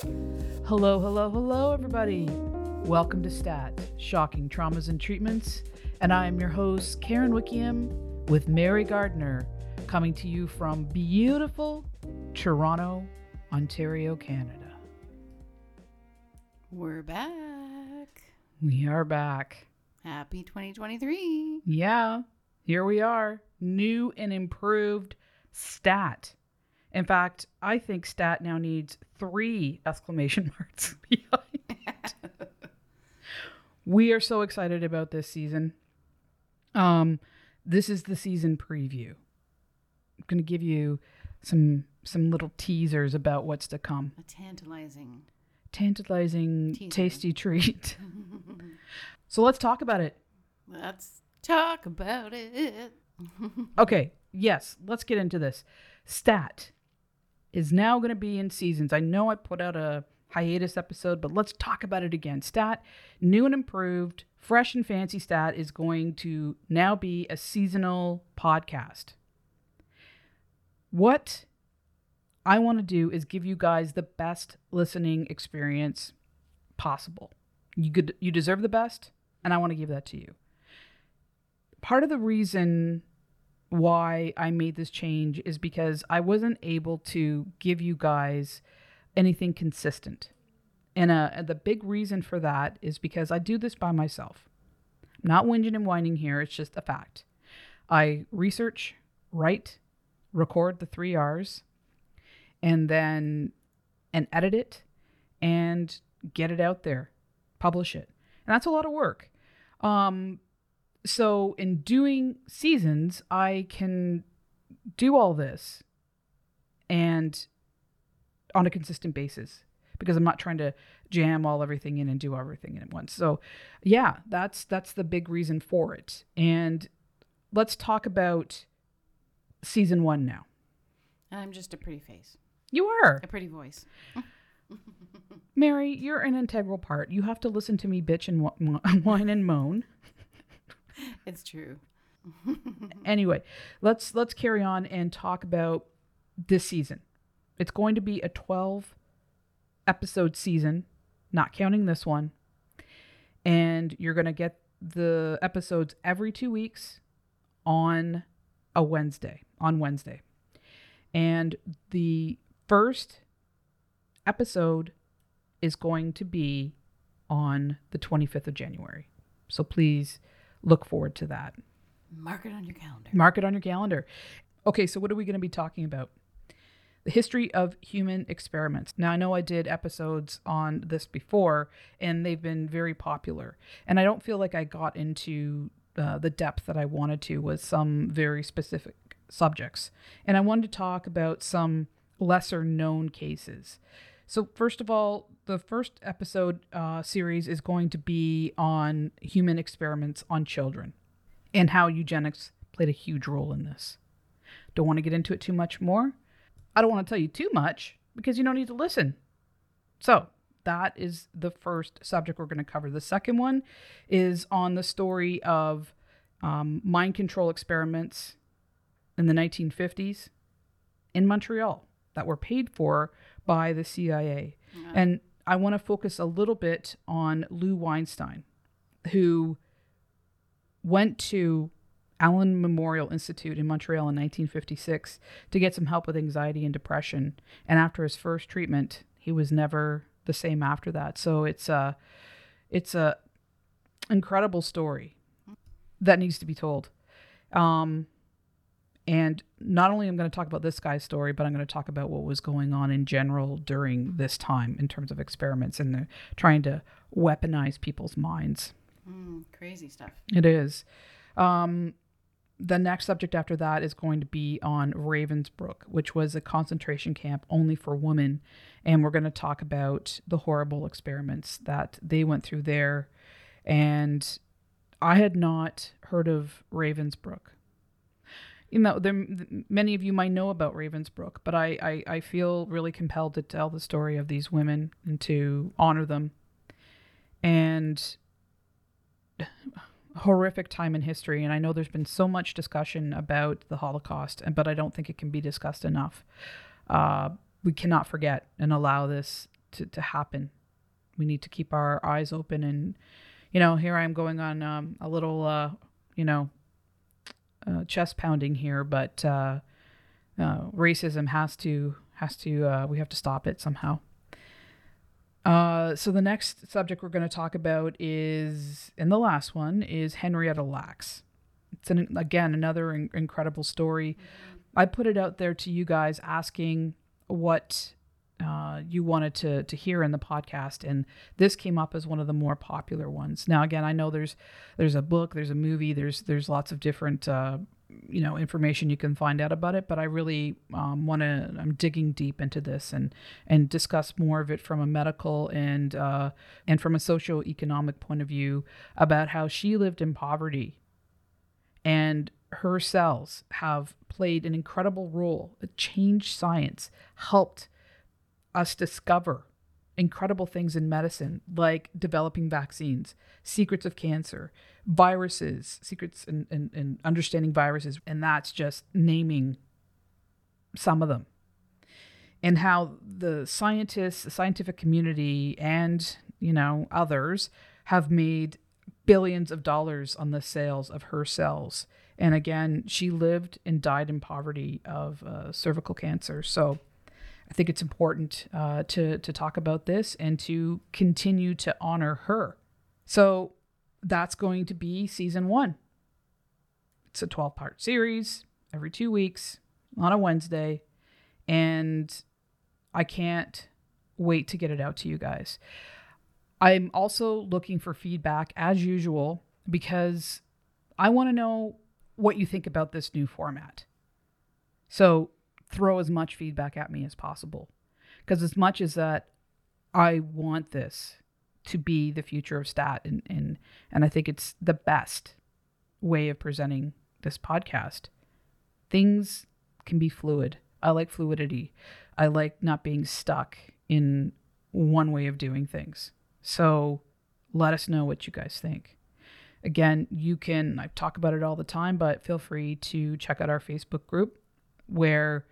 Hello, hello, hello, everybody. Welcome to STAT, Shocking Traumas and Treatments. And I am your host, Karen Wickiam, with Mary Gardner, coming to you from beautiful Toronto, Ontario, Canada. We're back. We are back. Happy 2023. Yeah, here we are. New and improved STAT. In fact, I think STAT now needs three exclamation marks behind it. we are so excited about this season. Um, this is the season preview. I'm going to give you some some little teasers about what's to come. A tantalizing. Tantalizing, tasty treat. so let's talk about it. Let's talk about it. Okay, yes, let's get into this. Stat is now going to be in seasons. I know I put out a hiatus episode, but let's talk about it again. Stat, new and improved, fresh and fancy Stat is going to now be a seasonal podcast. What I want to do is give you guys the best listening experience possible. You could you deserve the best, and I want to give that to you. Part of the reason why I made this change is because I wasn't able to give you guys anything consistent. And uh, the big reason for that is because I do this by myself. I'm not whinging and whining here, it's just a fact. I research, write, record the three R's, and then and edit it and get it out there, publish it. And that's a lot of work. Um, so in doing seasons i can do all this and on a consistent basis because i'm not trying to jam all everything in and do everything in at once. So yeah that's that's the big reason for it. And let's talk about season one now. I'm just a pretty face, you are. A pretty voice. mary you're an integral part. You have to listen to me bitch and wh- whine and moan It's true. anyway, let's let's carry on and talk about this season. It's going to be a 12 episode season, not counting this one. And you're going to get the episodes every 2 weeks on a Wednesday, on Wednesday. And the first episode is going to be on the 25th of January. So please look forward to that. Mark it on your calendar. Mark it on your calendar. Okay, so what are we going to be talking about? The history of human experiments. Now, I know I did episodes on this before, and they've been very popular. And I don't feel like I got into uh, the depth that I wanted to with some very specific subjects. And I wanted to talk about some lesser known cases. So, first of all, the first episode uh, series is going to be on human experiments on children and how eugenics played a huge role in this. Don't want to get into it too much more. I don't want to tell you too much because you don't need to listen. So, that is the first subject we're going to cover. The second one is on the story of um, mind control experiments in the 1950s in Montreal that were paid for by the CIA. And I want to focus a little bit on Lou Weinstein, who went to Allan Memorial Institute in Montreal in 1956 to get some help with anxiety and depression. And after his first treatment, he was never the same after that. So it's a it's a incredible story that needs to be told. Um, and not only am I'm going to talk about this guy's story, but I'm going to talk about what was going on in general during this time in terms of experiments and the, trying to weaponize people's minds. Mm, crazy stuff. It is. Um, the next subject after that is going to be on Ravensbrück, which was a concentration camp only for women. And we're going to talk about the horrible experiments that they went through there. And I had not heard of Ravensbrück. You know, there many of you might know about Ravensbrück, but I, I, I feel really compelled to tell the story of these women and to honor them. And horrific time in history and i know there's been so much discussion about the holocaust and but i don't think it can be discussed enough uh, we cannot forget and allow this to, to happen. We need to keep our eyes open and, you know, here I am going on um, a little, uh, you know, uh, chest pounding here, but uh, uh, racism has to has to uh, we have to stop it somehow. Uh, so the next subject we're going to talk about is, and the last one is Henrietta Lacks. It's an, again another in- incredible story. I put it out there to you guys asking what uh, you wanted to to hear in the podcast, and this came up as one of the more popular ones. Now, again, I know there's there's a book, there's a movie, there's there's lots of different uh, you know information you can find out about it, but I really um, want to. I'm digging deep into this and and discuss more of it from a medical and uh, and from a socio-economic point of view about how she lived in poverty and her cells have played an incredible role. Changed science, helped us discover incredible things in medicine, like developing vaccines, secrets of cancer, viruses, secrets and in, in, in understanding viruses. And that's just naming some of them. And how the scientists, the scientific community, and, you know, others have made billions of dollars on the sales of her cells. And again, she lived and died in poverty of uh, cervical cancer. So I think it's important uh, to to talk about this and to continue to honor her. So that's going to be season one. It's a 12 part series every two weeks on a Wednesday. And I can't wait to get it out to you guys. I'm also looking for feedback as usual because I want to know what you think about this new format. So throw as much feedback at me as possible. Because as much as that I want this to be the future of stat and, and and I think it's the best way of presenting this podcast. Things can be fluid. I like fluidity. I like not being stuck in one way of doing things. So let us know what you guys think. Again, you can, I talk about it all the time, but feel free to check out our Facebook group where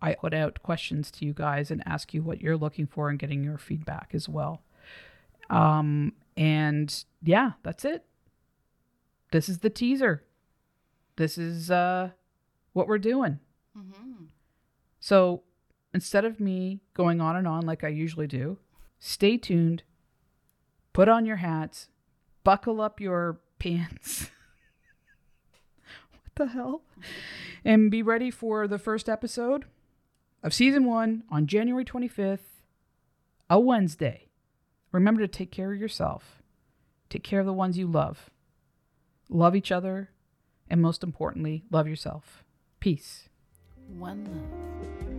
I put out questions to you guys and ask you what you're looking for and getting your feedback as well. Um, and yeah, that's it. This is the teaser. This is uh, what we're doing. Mm-hmm. So instead of me going on and on like I usually do, stay tuned, put on your hats, buckle up your pants. what the hell? And be ready for the first episode of season one on January 25th, a Wednesday. Remember to take care of yourself, take care of the ones you love, love each other, and most importantly, love yourself. Peace. One love.